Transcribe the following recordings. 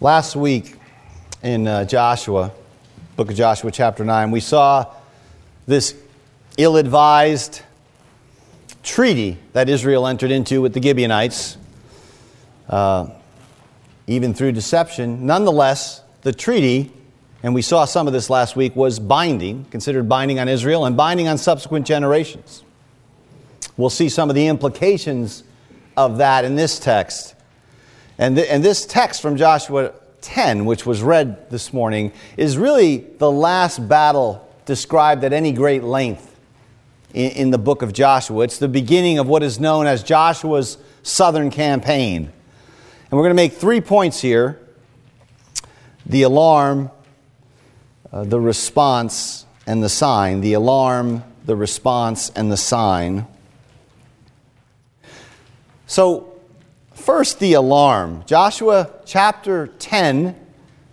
Last week in uh, Joshua, book of Joshua, chapter 9, we saw this ill advised treaty that Israel entered into with the Gibeonites, uh, even through deception. Nonetheless, the treaty, and we saw some of this last week, was binding, considered binding on Israel and binding on subsequent generations. We'll see some of the implications of that in this text and, th- and this text from Joshua 10, which was read this morning, is really the last battle described at any great length in, in the book of Joshua. It's the beginning of what is known as Joshua's southern campaign. And we're going to make three points here the alarm, uh, the response, and the sign. The alarm, the response, and the sign. So, First, the alarm. Joshua chapter 10,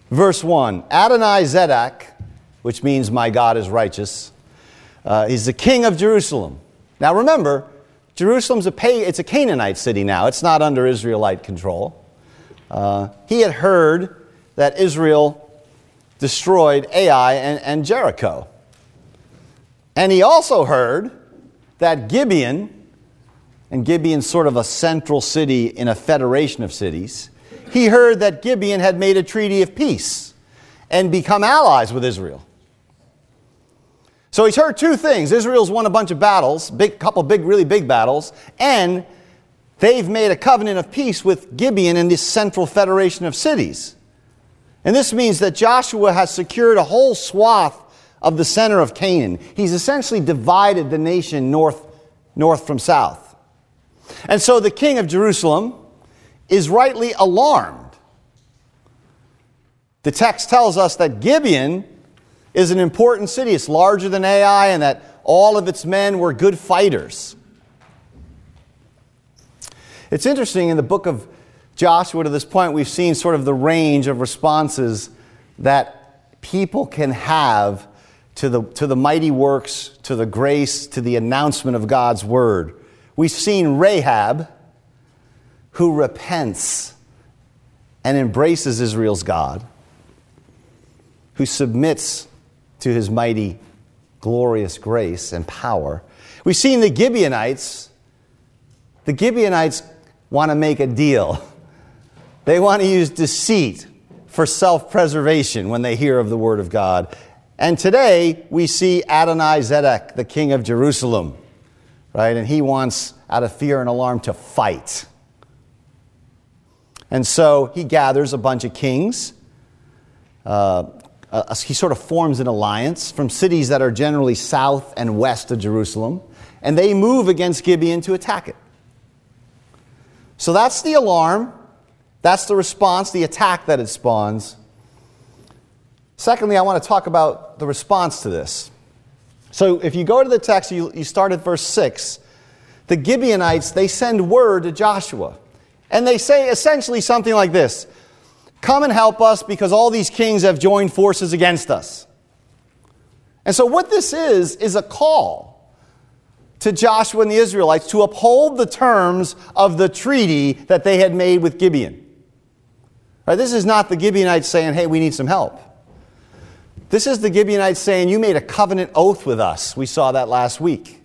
verse 1. Adonai Zedek, which means my God is righteous, uh, he's the king of Jerusalem. Now remember, Jerusalem's a, pay, it's a Canaanite city now, it's not under Israelite control. Uh, he had heard that Israel destroyed Ai and, and Jericho. And he also heard that Gibeon, and Gibeon's sort of a central city in a federation of cities, he heard that Gibeon had made a treaty of peace and become allies with Israel. So he's heard two things. Israel's won a bunch of battles, big couple big, really big battles, and they've made a covenant of peace with Gibeon and this central federation of cities. And this means that Joshua has secured a whole swath of the center of Canaan. He's essentially divided the nation north, north from south. And so the king of Jerusalem is rightly alarmed. The text tells us that Gibeon is an important city. It's larger than Ai, and that all of its men were good fighters. It's interesting in the book of Joshua to this point, we've seen sort of the range of responses that people can have to the, to the mighty works, to the grace, to the announcement of God's word. We've seen Rahab, who repents and embraces Israel's God, who submits to his mighty, glorious grace and power. We've seen the Gibeonites. The Gibeonites want to make a deal. They want to use deceit for self preservation when they hear of the Word of God. And today we see Adonai Zedek, the king of Jerusalem right? And he wants, out of fear and alarm, to fight. And so he gathers a bunch of kings. Uh, uh, he sort of forms an alliance from cities that are generally south and west of Jerusalem, and they move against Gibeon to attack it. So that's the alarm. That's the response, the attack that it spawns. Secondly, I want to talk about the response to this. So if you go to the text, you, you start at verse 6. The Gibeonites, they send word to Joshua. And they say essentially something like this Come and help us because all these kings have joined forces against us. And so, what this is, is a call to Joshua and the Israelites to uphold the terms of the treaty that they had made with Gibeon. Right, this is not the Gibeonites saying, hey, we need some help. This is the Gibeonites saying, You made a covenant oath with us. We saw that last week.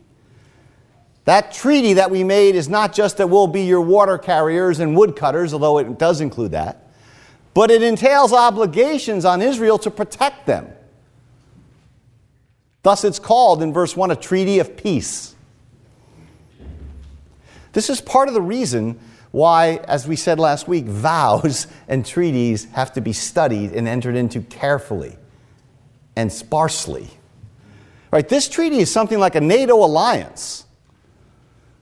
That treaty that we made is not just that we'll be your water carriers and woodcutters, although it does include that, but it entails obligations on Israel to protect them. Thus, it's called in verse 1 a treaty of peace. This is part of the reason why, as we said last week, vows and treaties have to be studied and entered into carefully and sparsely. Right? This treaty is something like a NATO alliance,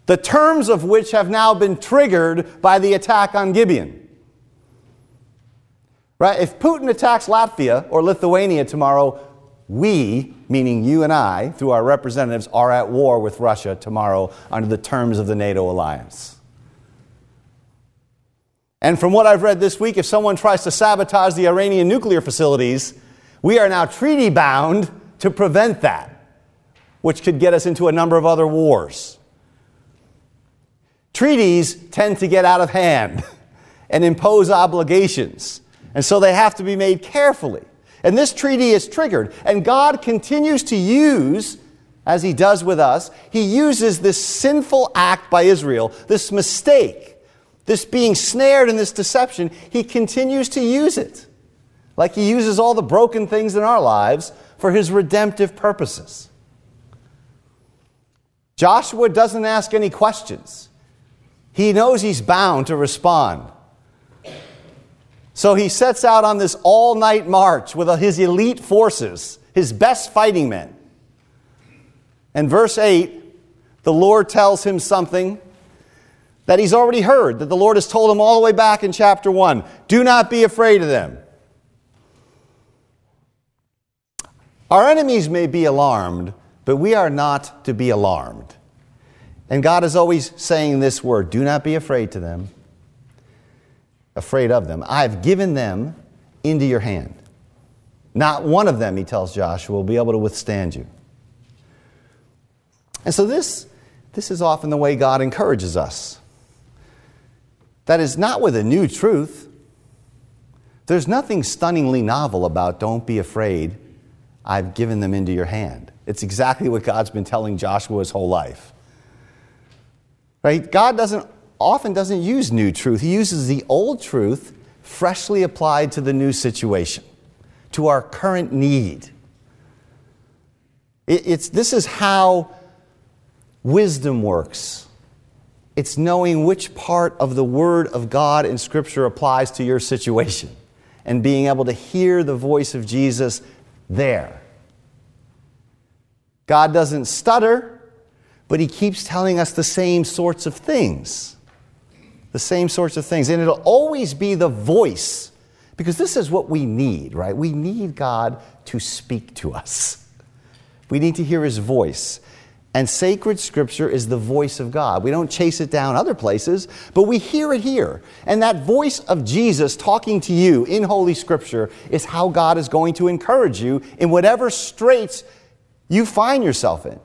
the terms of which have now been triggered by the attack on Gibeon. Right? If Putin attacks Latvia or Lithuania tomorrow, we, meaning you and I, through our representatives, are at war with Russia tomorrow under the terms of the NATO alliance. And from what I've read this week, if someone tries to sabotage the Iranian nuclear facilities, we are now treaty bound to prevent that, which could get us into a number of other wars. Treaties tend to get out of hand and impose obligations. And so they have to be made carefully. And this treaty is triggered. And God continues to use, as He does with us, He uses this sinful act by Israel, this mistake, this being snared in this deception, He continues to use it. Like He uses all the broken things in our lives for His redemptive purposes. Joshua doesn't ask any questions. He knows he's bound to respond. So he sets out on this all night march with his elite forces, his best fighting men. And verse 8, the Lord tells him something that he's already heard, that the Lord has told him all the way back in chapter 1. Do not be afraid of them. Our enemies may be alarmed, but we are not to be alarmed. And God is always saying this word do not be afraid to them afraid of them. I've given them into your hand. Not one of them, he tells Joshua, will be able to withstand you. And so this, this is often the way God encourages us. That is not with a new truth. There's nothing stunningly novel about don't be afraid, I've given them into your hand. It's exactly what God's been telling Joshua his whole life. Right? God doesn't often doesn't use new truth. He uses the old truth freshly applied to the new situation, to our current need. It, it's, this is how wisdom works. It's knowing which part of the Word of God in Scripture applies to your situation and being able to hear the voice of Jesus there. God doesn't stutter, but He keeps telling us the same sorts of things the same sorts of things. And it'll always be the voice, because this is what we need, right? We need God to speak to us. We need to hear His voice. And sacred scripture is the voice of God. We don't chase it down other places, but we hear it here. And that voice of Jesus talking to you in Holy Scripture is how God is going to encourage you in whatever straits you find yourself in.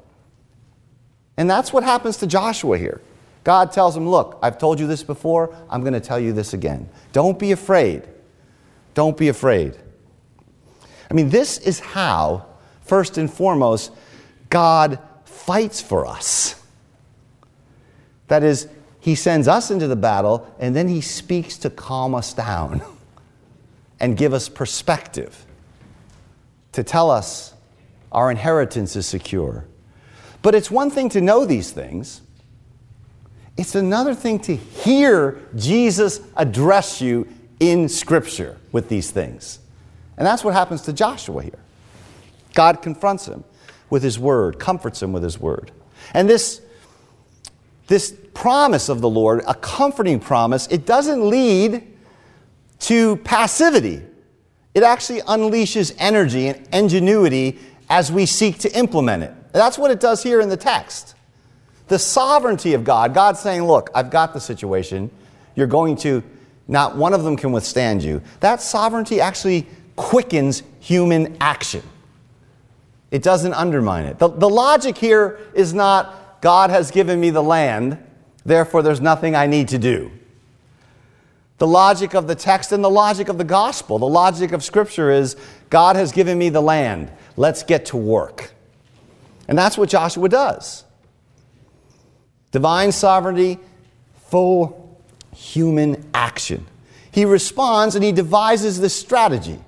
And that's what happens to Joshua here. God tells him, Look, I've told you this before, I'm going to tell you this again. Don't be afraid. Don't be afraid. I mean, this is how, first and foremost, God fights for us. That is, He sends us into the battle, and then He speaks to calm us down and give us perspective, to tell us our inheritance is secure. But it's one thing to know these things. It's another thing to hear Jesus address you in Scripture with these things. And that's what happens to Joshua here. God confronts him with his word, comforts him with his word. And this, this promise of the Lord, a comforting promise, it doesn't lead to passivity. It actually unleashes energy and ingenuity as we seek to implement it. That's what it does here in the text. The sovereignty of God, God saying, Look, I've got the situation. You're going to, not one of them can withstand you. That sovereignty actually quickens human action. It doesn't undermine it. The, the logic here is not, God has given me the land, therefore there's nothing I need to do. The logic of the text and the logic of the gospel, the logic of Scripture is God has given me the land. Let's get to work. And that's what Joshua does divine sovereignty, full human action. He responds and he devises this strategy.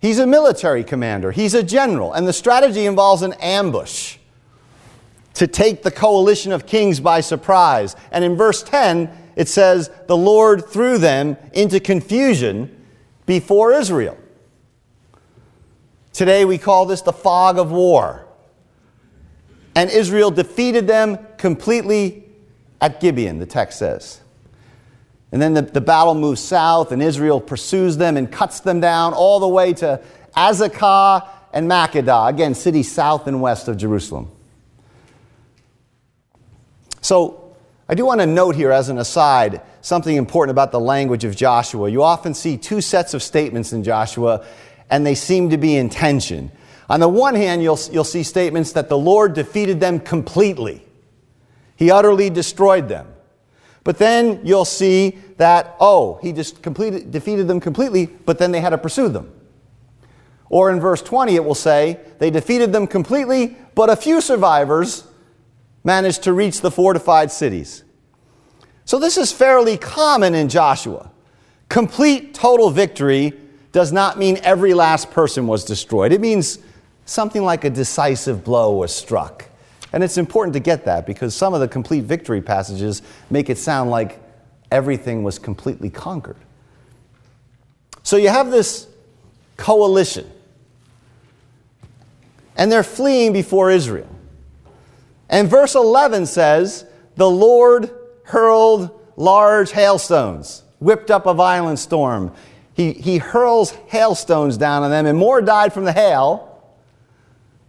He's a military commander, he's a general, and the strategy involves an ambush to take the coalition of kings by surprise. And in verse 10, it says, The Lord threw them into confusion before Israel. Today we call this the fog of war and Israel defeated them completely at Gibeon, the text says. And then the, the battle moves south, and Israel pursues them and cuts them down all the way to Azekah and Makkedah, again, cities south and west of Jerusalem. So, I do want to note here, as an aside, something important about the language of Joshua. You often see two sets of statements in Joshua, and they seem to be in tension. On the one hand, you'll, you'll see statements that the Lord defeated them completely, He utterly destroyed them. But then you'll see that, oh, he just completed, defeated them completely, but then they had to pursue them. Or in verse 20, it will say, they defeated them completely, but a few survivors managed to reach the fortified cities. So this is fairly common in Joshua. Complete total victory does not mean every last person was destroyed. It means something like a decisive blow was struck. And it's important to get that because some of the complete victory passages make it sound like everything was completely conquered. So you have this coalition, and they're fleeing before Israel. And verse 11 says, The Lord hurled large hailstones, whipped up a violent storm. He, he hurls hailstones down on them, and more died from the hail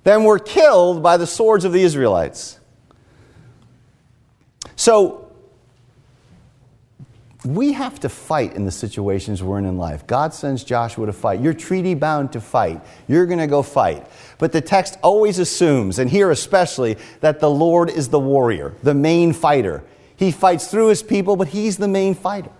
than were killed by the swords of the Israelites. So, we have to fight in the situations we're in in life. God sends Joshua to fight. You're treaty bound to fight. You're going to go fight. But the text always assumes, and here especially, that the Lord is the warrior, the main fighter. He fights through his people, but he's the main fighter.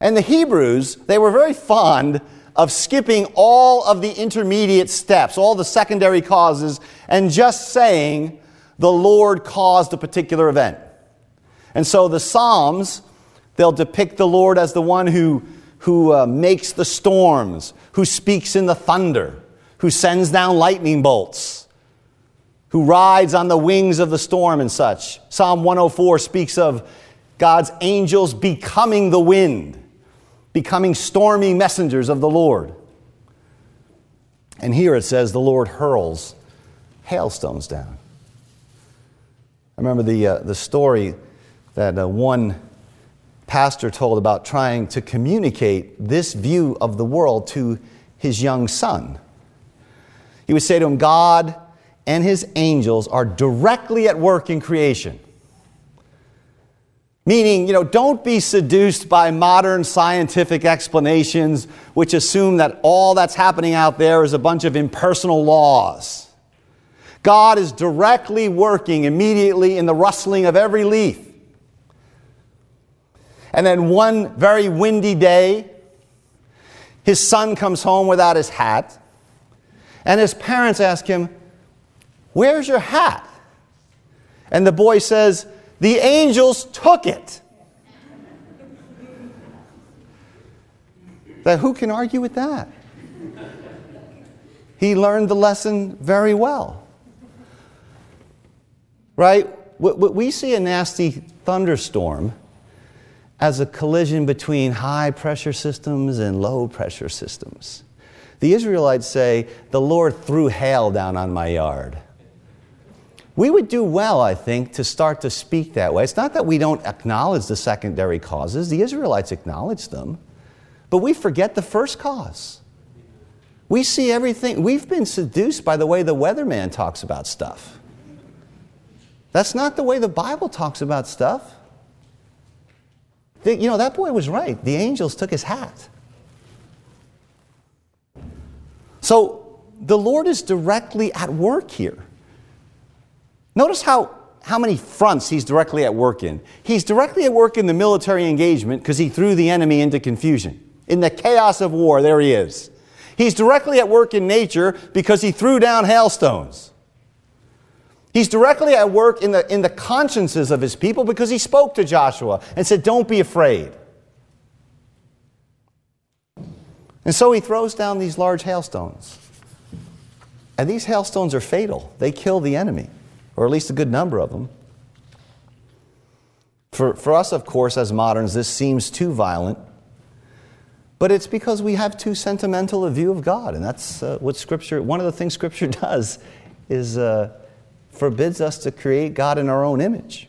And the Hebrews, they were very fond of skipping all of the intermediate steps, all the secondary causes, and just saying, the Lord caused a particular event. And so the Psalms, they'll depict the Lord as the one who, who uh, makes the storms, who speaks in the thunder, who sends down lightning bolts, who rides on the wings of the storm and such. Psalm 104 speaks of God's angels becoming the wind, becoming stormy messengers of the Lord. And here it says the Lord hurls hailstones down. I remember the, uh, the story that uh, one pastor told about trying to communicate this view of the world to his young son. He would say to him, God and his angels are directly at work in creation. Meaning, you know, don't be seduced by modern scientific explanations which assume that all that's happening out there is a bunch of impersonal laws. God is directly working immediately in the rustling of every leaf and then one very windy day, his son comes home without his hat. And his parents ask him, Where's your hat? And the boy says, The angels took it. that who can argue with that? He learned the lesson very well. Right? We see a nasty thunderstorm as a collision between high pressure systems and low pressure systems. The Israelites say, The Lord threw hail down on my yard. We would do well, I think, to start to speak that way. It's not that we don't acknowledge the secondary causes, the Israelites acknowledge them, but we forget the first cause. We see everything, we've been seduced by the way the weatherman talks about stuff. That's not the way the Bible talks about stuff you know, that boy was right. The angels took his hat. So the Lord is directly at work here. Notice how, how many fronts he's directly at work in. He's directly at work in the military engagement because he threw the enemy into confusion. In the chaos of war, there he is. He's directly at work in nature because he threw down hailstones. He's directly at work in the, in the consciences of his people because he spoke to Joshua and said, Don't be afraid. And so he throws down these large hailstones. And these hailstones are fatal. They kill the enemy, or at least a good number of them. For, for us, of course, as moderns, this seems too violent. But it's because we have too sentimental a view of God. And that's uh, what Scripture, one of the things Scripture does is. Uh, forbids us to create God in our own image.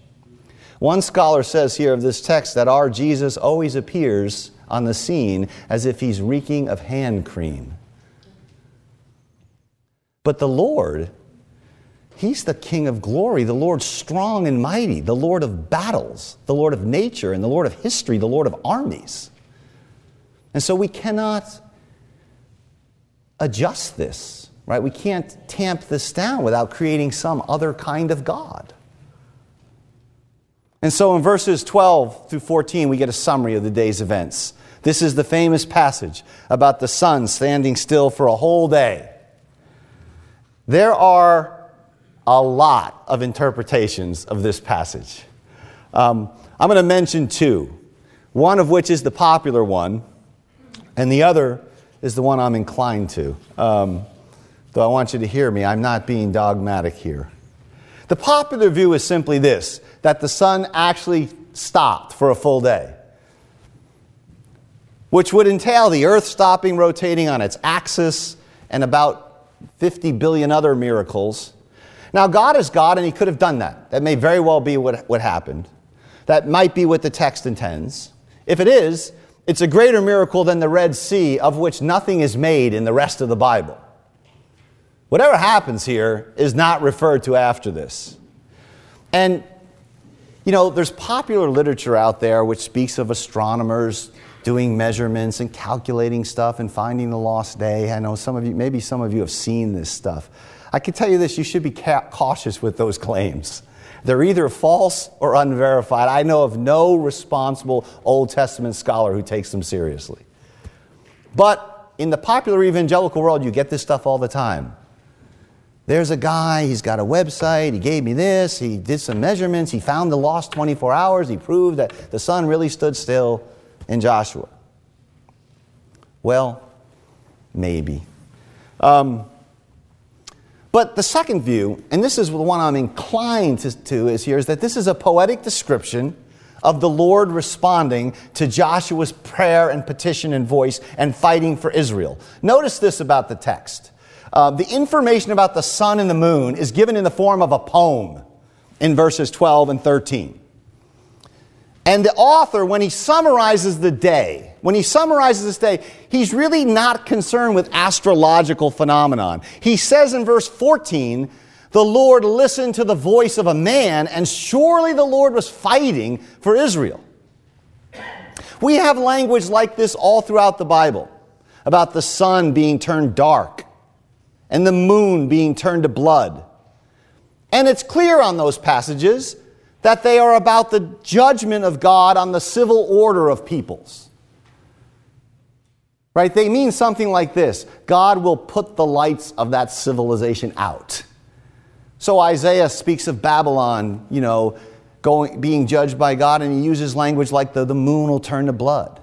One scholar says here of this text that our Jesus always appears on the scene as if he's reeking of hand cream. But the Lord, He's the King of glory, the Lord strong and mighty, the Lord of battles, the Lord of nature, and the Lord of history, the Lord of armies. And so we cannot adjust this right? We can't tamp this down without creating some other kind of God. And so in verses 12 through 14, we get a summary of the day's events. This is the famous passage about the sun standing still for a whole day. There are a lot of interpretations of this passage. Um, I'm going to mention two, one of which is the popular one, and the other is the one I'm inclined to. Um, though I want you to hear me, I'm not being dogmatic here. The popular view is simply this that the sun actually stopped for a full day, which would entail the earth stopping rotating on its axis and about 50 billion other miracles. Now, God is God, and He could have done that. That may very well be what, what happened. That might be what the text intends. If it is, it's a greater miracle than the Red Sea, of which nothing is made in the rest of the Bible. Whatever happens here is not referred to after this. And you know, there's popular literature out there which speaks of astronomers doing measurements and calculating stuff and finding the lost day. I know some of you, maybe some of you have seen this stuff. I can tell you this you should be ca- cautious with those claims. They're either false or unverified. I know of no responsible Old Testament scholar who takes them seriously. But in the popular evangelical world, you get this stuff all the time. There's a guy, he's got a website, he gave me this, he did some measurements, he found the lost 24 hours, he proved that the sun really stood still in Joshua. Well, maybe. Um, but the second view, and this is the one I'm inclined to, to, is here, is that this is a poetic description of the Lord responding to Joshua's prayer and petition and voice and fighting for Israel. Notice this about the text. Uh, the information about the sun and the moon is given in the form of a poem in verses 12 and 13. And the author, when he summarizes the day, when he summarizes this day, he's really not concerned with astrological phenomenon. He says in verse 14, the Lord listened to the voice of a man, and surely the Lord was fighting for Israel. We have language like this all throughout the Bible about the sun being turned dark and the moon being turned to blood. And it's clear on those passages that they are about the judgment of God on the civil order of peoples. Right? They mean something like this God will put the lights of that civilization out. So Isaiah speaks of Babylon, you know, going, being judged by God, and he uses language like the, the moon will turn to blood.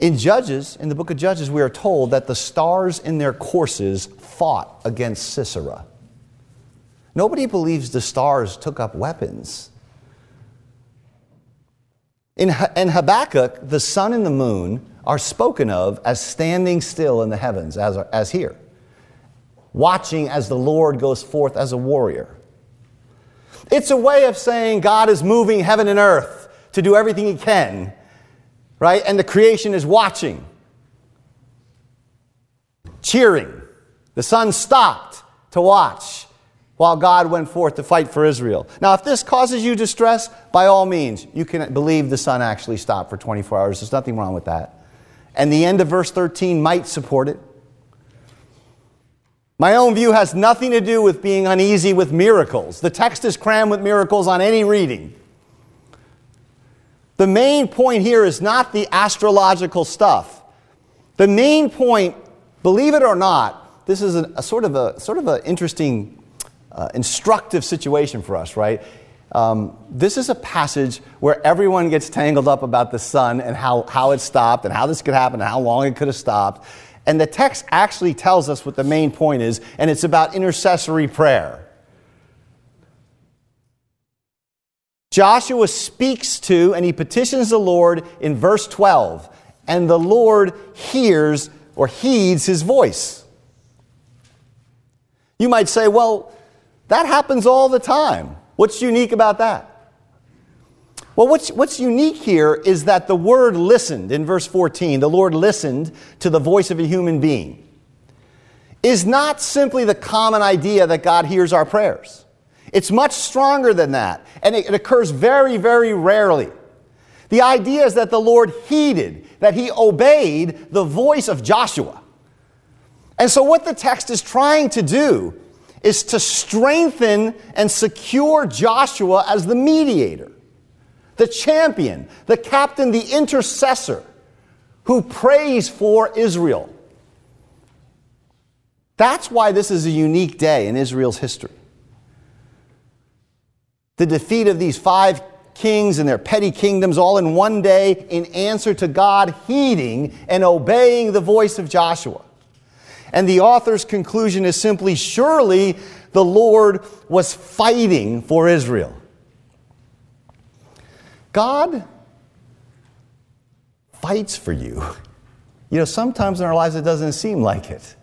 In Judges, in the book of Judges, we are told that the stars in their courses fought against Sisera. Nobody believes the stars took up weapons. In, in Habakkuk, the sun and the moon are spoken of as standing still in the heavens, as, as here, watching as the Lord goes forth as a warrior. It's a way of saying God is moving heaven and earth to do everything He can right? And the creation is watching, cheering. The sun stopped to watch while God went forth to fight for Israel. Now, if this causes you distress, by all means, you can believe the sun actually stopped for 24 hours. There's nothing wrong with that. And the end of verse 13 might support it. My own view has nothing to do with being uneasy with miracles. The text is crammed with miracles on any reading. The main point here is not the astrological stuff. The main point, believe it or not, this is a, a sort of a sort of an interesting, uh, instructive situation for us, right? Um, this is a passage where everyone gets tangled up about the sun and how, how it stopped and how this could happen and how long it could have stopped. And the text actually tells us what the main point is, and it's about intercessory prayer. Joshua speaks to and he petitions the Lord in verse 12, and the Lord hears or heeds his voice. You might say, well, that happens all the time. What's unique about that? Well, what's, what's unique here is that the word listened in verse 14, the Lord listened to the voice of a human being, is not simply the common idea that God hears our prayers. It's much stronger than that, and it, occurs very, very rarely. The idea is that the Lord heeded, that he obeyed the voice of Joshua. And so, what the text is trying to do is to strengthen and secure Joshua as the mediator, the champion, the captain, the intercessor who prays for Israel. That's why this is a unique day in Israel's history. The defeat of these five kings and their petty kingdoms all in one day in answer to God heeding and obeying the voice of Joshua. And the author's conclusion is simply surely the Lord was fighting for Israel. God fights for you. You know, sometimes in our lives it doesn't seem like it.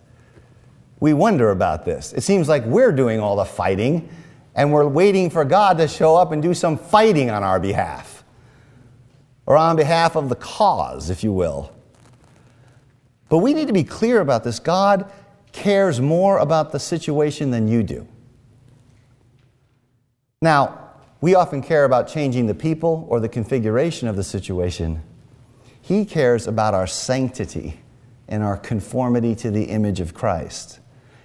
We wonder about this. It seems like we're doing all the fighting and we're waiting for God to show up and do some fighting on our behalf or on behalf of the cause, if you will. But we need to be clear about this. God cares more about the situation than you do. Now, we often care about changing the people or the configuration of the situation. He cares about our sanctity and our conformity to the image of Christ.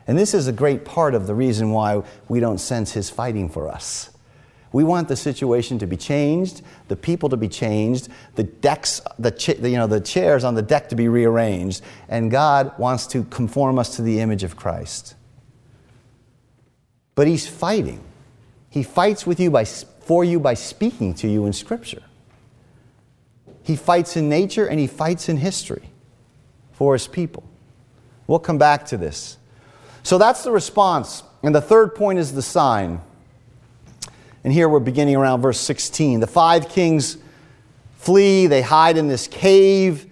And this is a great part of the reason why we don't sense His fighting for us. We want the situation to be changed, the people to be changed, the decks, the, you know, the chairs on the deck to be rearranged, and God wants to conform us to the image of Christ. But He's fighting. He fights with you by, for you by speaking to you in Scripture. He fights in nature and He fights in history for His people. We'll come back to this. So that's the response. And the third point is the sign. And here we're beginning around verse 16. The five kings flee, they hide in this cave.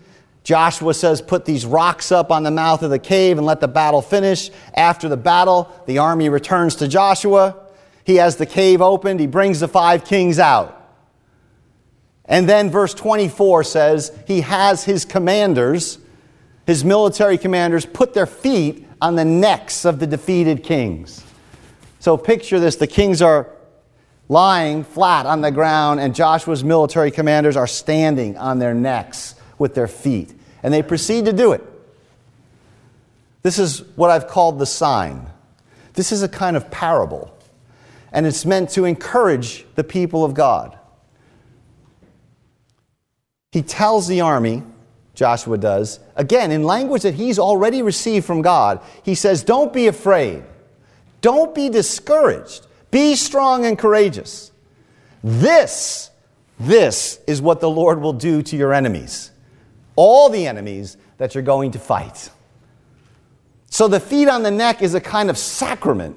Joshua says, Put these rocks up on the mouth of the cave and let the battle finish. After the battle, the army returns to Joshua. He has the cave opened, he brings the five kings out. And then verse 24 says, He has his commanders, his military commanders, put their feet on the necks of the defeated kings. So picture this the kings are lying flat on the ground, and Joshua's military commanders are standing on their necks with their feet. And they proceed to do it. This is what I've called the sign. This is a kind of parable, and it's meant to encourage the people of God. He tells the army, Joshua does, again, in language that he's already received from God, he says, Don't be afraid. Don't be discouraged. Be strong and courageous. This, this is what the Lord will do to your enemies, all the enemies that you're going to fight. So the feet on the neck is a kind of sacrament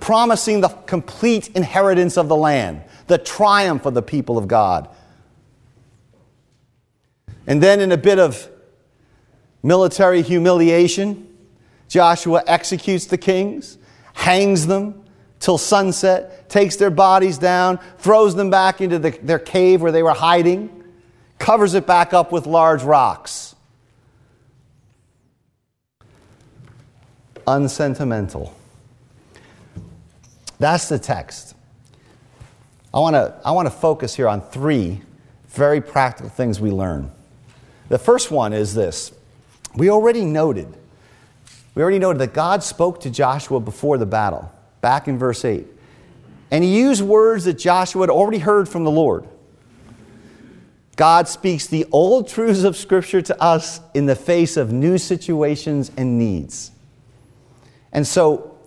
promising the complete inheritance of the land, the triumph of the people of God. And then, in a bit of military humiliation, Joshua executes the kings, hangs them, till sunset, takes their bodies down, throws them back into the, their cave where they were hiding, covers it back up with large rocks. Unsentimental. That's the text. I want to I want to focus here on three very practical things we learn. The first one is this. We already noted we already noted that God spoke to Joshua before the battle back in verse 8. And he used words that Joshua had already heard from the Lord. God speaks the old truths of Scripture to us in the face of new situations and needs. And so,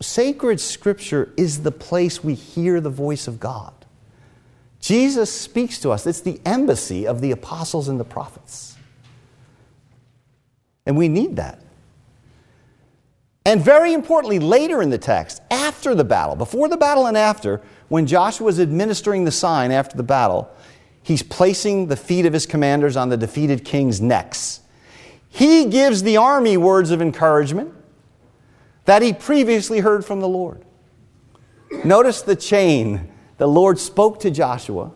sacred Scripture is the place we hear the voice of God. Jesus speaks to us, it's the embassy of the apostles and the prophets. And we need that. And very importantly, later in the text, after the battle, before the battle and after, when Joshua is administering the sign after the battle, he's placing the feet of his commanders on the defeated king's necks. He gives the army words of encouragement that he previously heard from the Lord. Notice the chain. The Lord spoke to Joshua.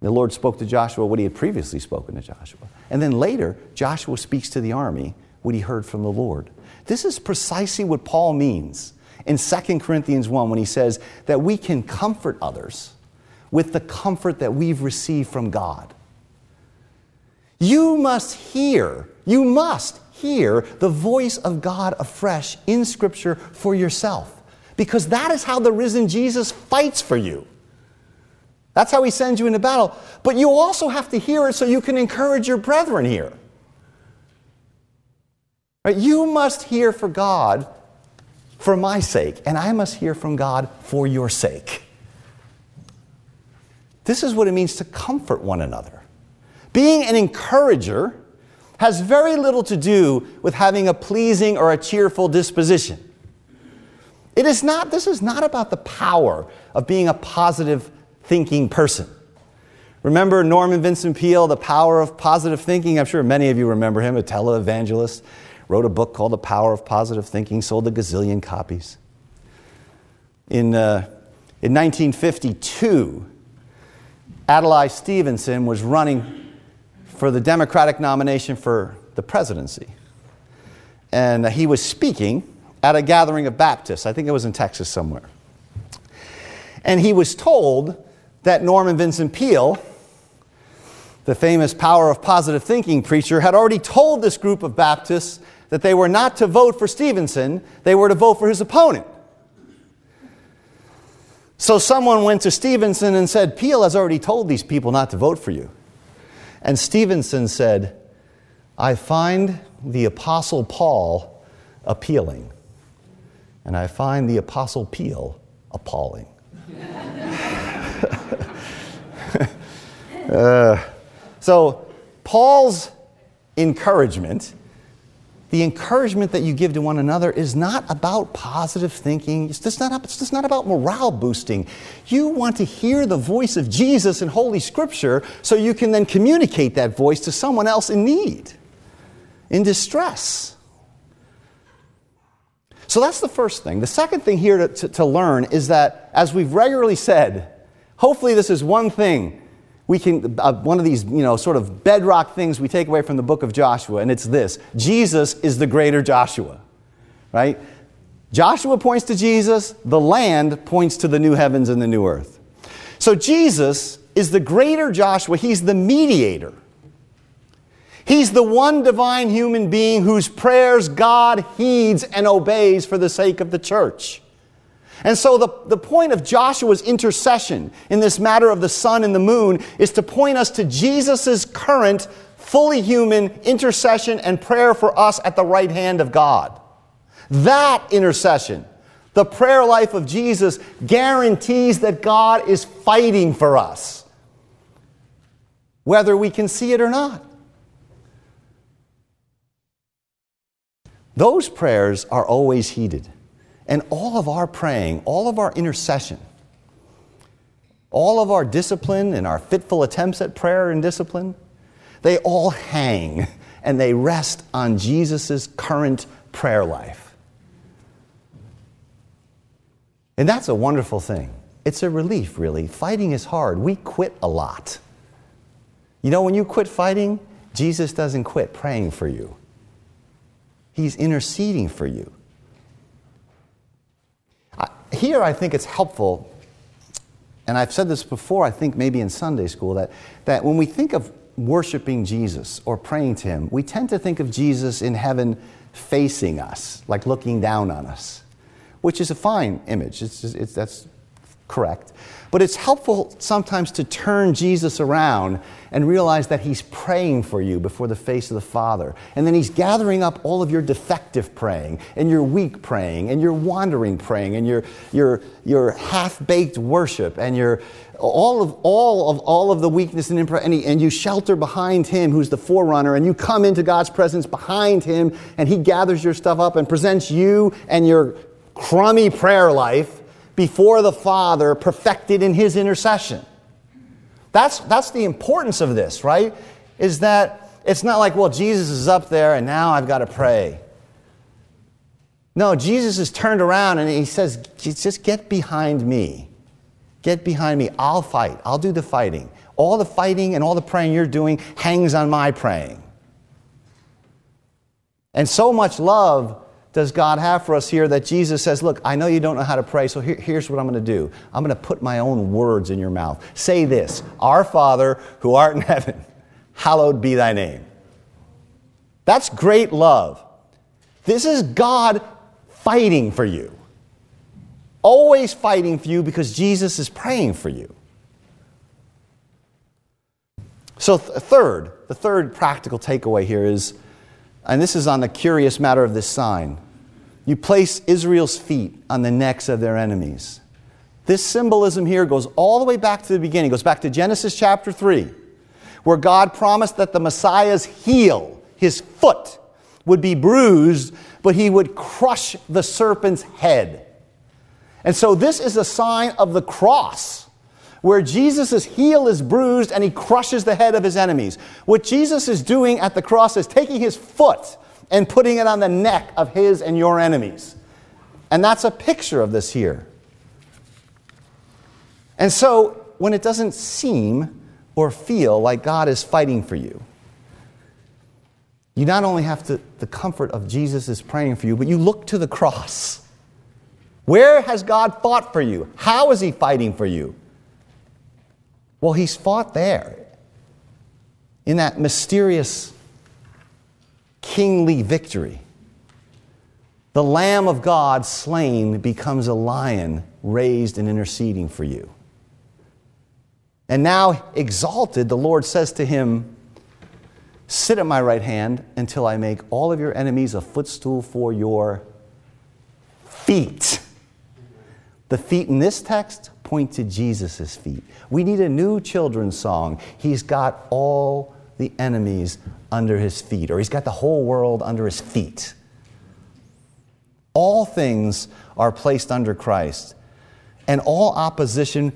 The Lord spoke to Joshua what he had previously spoken to Joshua. And then later, Joshua speaks to the army what he heard from the Lord. This is precisely what Paul means in 2 Corinthians 1 when he says that we can comfort others with the comfort that we've received from God. You must hear, You must hear the voice of God afresh in Scripture for yourself, because that is how the risen Jesus fights for you. That's how he sends you into battle. But you also have to hear it so you can encourage your brethren here. Right? You must hear for God for my sake, and I must hear from God for your sake. This is what it means to comfort one another. Being an encourager has very little to do with having a pleasing or a cheerful disposition. It is not, this is not about the power of being a positive thinking person. Remember Norman Vincent Peale, The Power of Positive Thinking? I'm sure many of you remember him, a televangelist wrote a book called The Power of Positive Thinking, sold a gazillion copies. In, uh, in 1952, Adlai Stevenson was running for the Democratic nomination for the presidency. And he was speaking at a gathering of Baptists. I think it was in Texas somewhere. And he was told that Norman Vincent Peale, the famous power of positive thinking preacher, had already told this group of Baptists that they were not to vote for Stevenson, they were to vote for his opponent. So someone went to Stevenson and said, Peale has already told these people not to vote for you. And Stevenson said, I find the Apostle Paul appealing, and I find the Apostle Peale appalling. uh, so, Paul's encouragement the encouragement that you give to one another is not about positive thinking. It's just, not, it's just not about morale boosting. You want to hear the voice of Jesus in Holy Scripture so you can then communicate that voice to someone else in need, in distress. So that's the first thing. The second thing here to, to, to learn is that, as we've regularly said, hopefully this is one thing we can, uh, one of these, you know, sort of bedrock things we take away from the book of Joshua, and it's this Jesus is the greater Joshua, right? Joshua points to Jesus, the land points to the new heavens and the new earth. So Jesus is the greater Joshua, he's the mediator. He's the one divine human being whose prayers God heeds and obeys for the sake of the church. And so, the, the point of Joshua's intercession in this matter of the sun and the moon is to point us to Jesus' current, fully human intercession and prayer for us at the right hand of God. That intercession, the prayer life of Jesus, guarantees that God is fighting for us, whether we can see it or not. Those prayers are always heeded. And all of our praying, all of our intercession, all of our discipline and our fitful attempts at prayer and discipline, they all hang and they rest on Jesus' current prayer life. And that's a wonderful thing. It's a relief, really. Fighting is hard. We quit a lot. You know, when you quit fighting, Jesus doesn't quit praying for you, He's interceding for you here I think it's helpful, and I've said this before, I think maybe in Sunday school, that, that when we think of worshiping Jesus or praying to Him, we tend to think of Jesus in heaven facing us, like looking down on us, which is a fine image. It's, it's, that's correct. But it's helpful sometimes to turn Jesus around and realize that he's praying for you before the face of the Father. And then he's gathering up all of your defective praying and your weak praying and your wandering praying and your, your, your half-baked worship and your all of all of all of the weakness and, impre- and, he, and you shelter behind him who's the forerunner and you come into God's presence behind him and he gathers your stuff up and presents you and your crummy prayer life before the Father perfected in his intercession. That's, that's the importance of this, right? Is that it's not like, well, Jesus is up there and now I've got to pray. No, Jesus is turned around and he says, just get behind me. Get behind me. I'll fight. I'll do the fighting. All the fighting and all the praying you're doing hangs on my praying. And so much love does God have for us here that Jesus says, Look, I know you don't know how to pray, so here, here's what I'm going to do. I'm going to put my own words in your mouth. Say this Our Father who art in heaven, hallowed be thy name. That's great love. This is God fighting for you. Always fighting for you because Jesus is praying for you. So, th- third, the third practical takeaway here is, and this is on the curious matter of this sign you place Israel's feet on the necks of their enemies. This symbolism here goes all the way back to the beginning, goes back to Genesis chapter 3, where God promised that the Messiah's heel, his foot, would be bruised, but he would crush the serpent's head. And so this is a sign of the cross where Jesus' heel is bruised and he crushes the head of his enemies. What Jesus is doing at the cross is taking his foot and putting it on the neck of his and your enemies. And that's a picture of this here. And so, when it doesn't seem or feel like God is fighting for you, you not only have to, the comfort of Jesus is praying for you, but you look to the cross. Where has God fought for you? How is He fighting for you? Well, He's fought there in that mysterious kingly victory. The Lamb of God slain becomes a lion raised and interceding for you. And now, exalted, the Lord says to him, Sit at my right hand until I make all of your enemies a footstool for your feet. The feet in this text point to Jesus' feet. We need a new children's song. He's got all the enemies under his feet, or he's got the whole world under his feet. All things are placed under Christ, and all opposition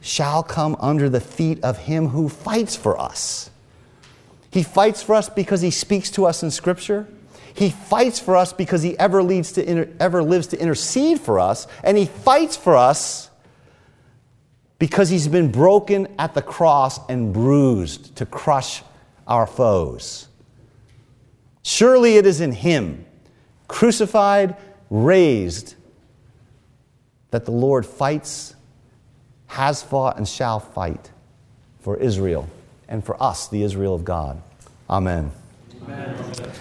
shall come under the feet of him who fights for us. He fights for us because he speaks to us in Scripture. He fights for us because he ever, leads to inter- ever lives to intercede for us. And he fights for us because he's been broken at the cross and bruised to crush our foes. Surely it is in him, crucified, raised, that the Lord fights, has fought, and shall fight for Israel and for us, the Israel of God. Amen. Amen.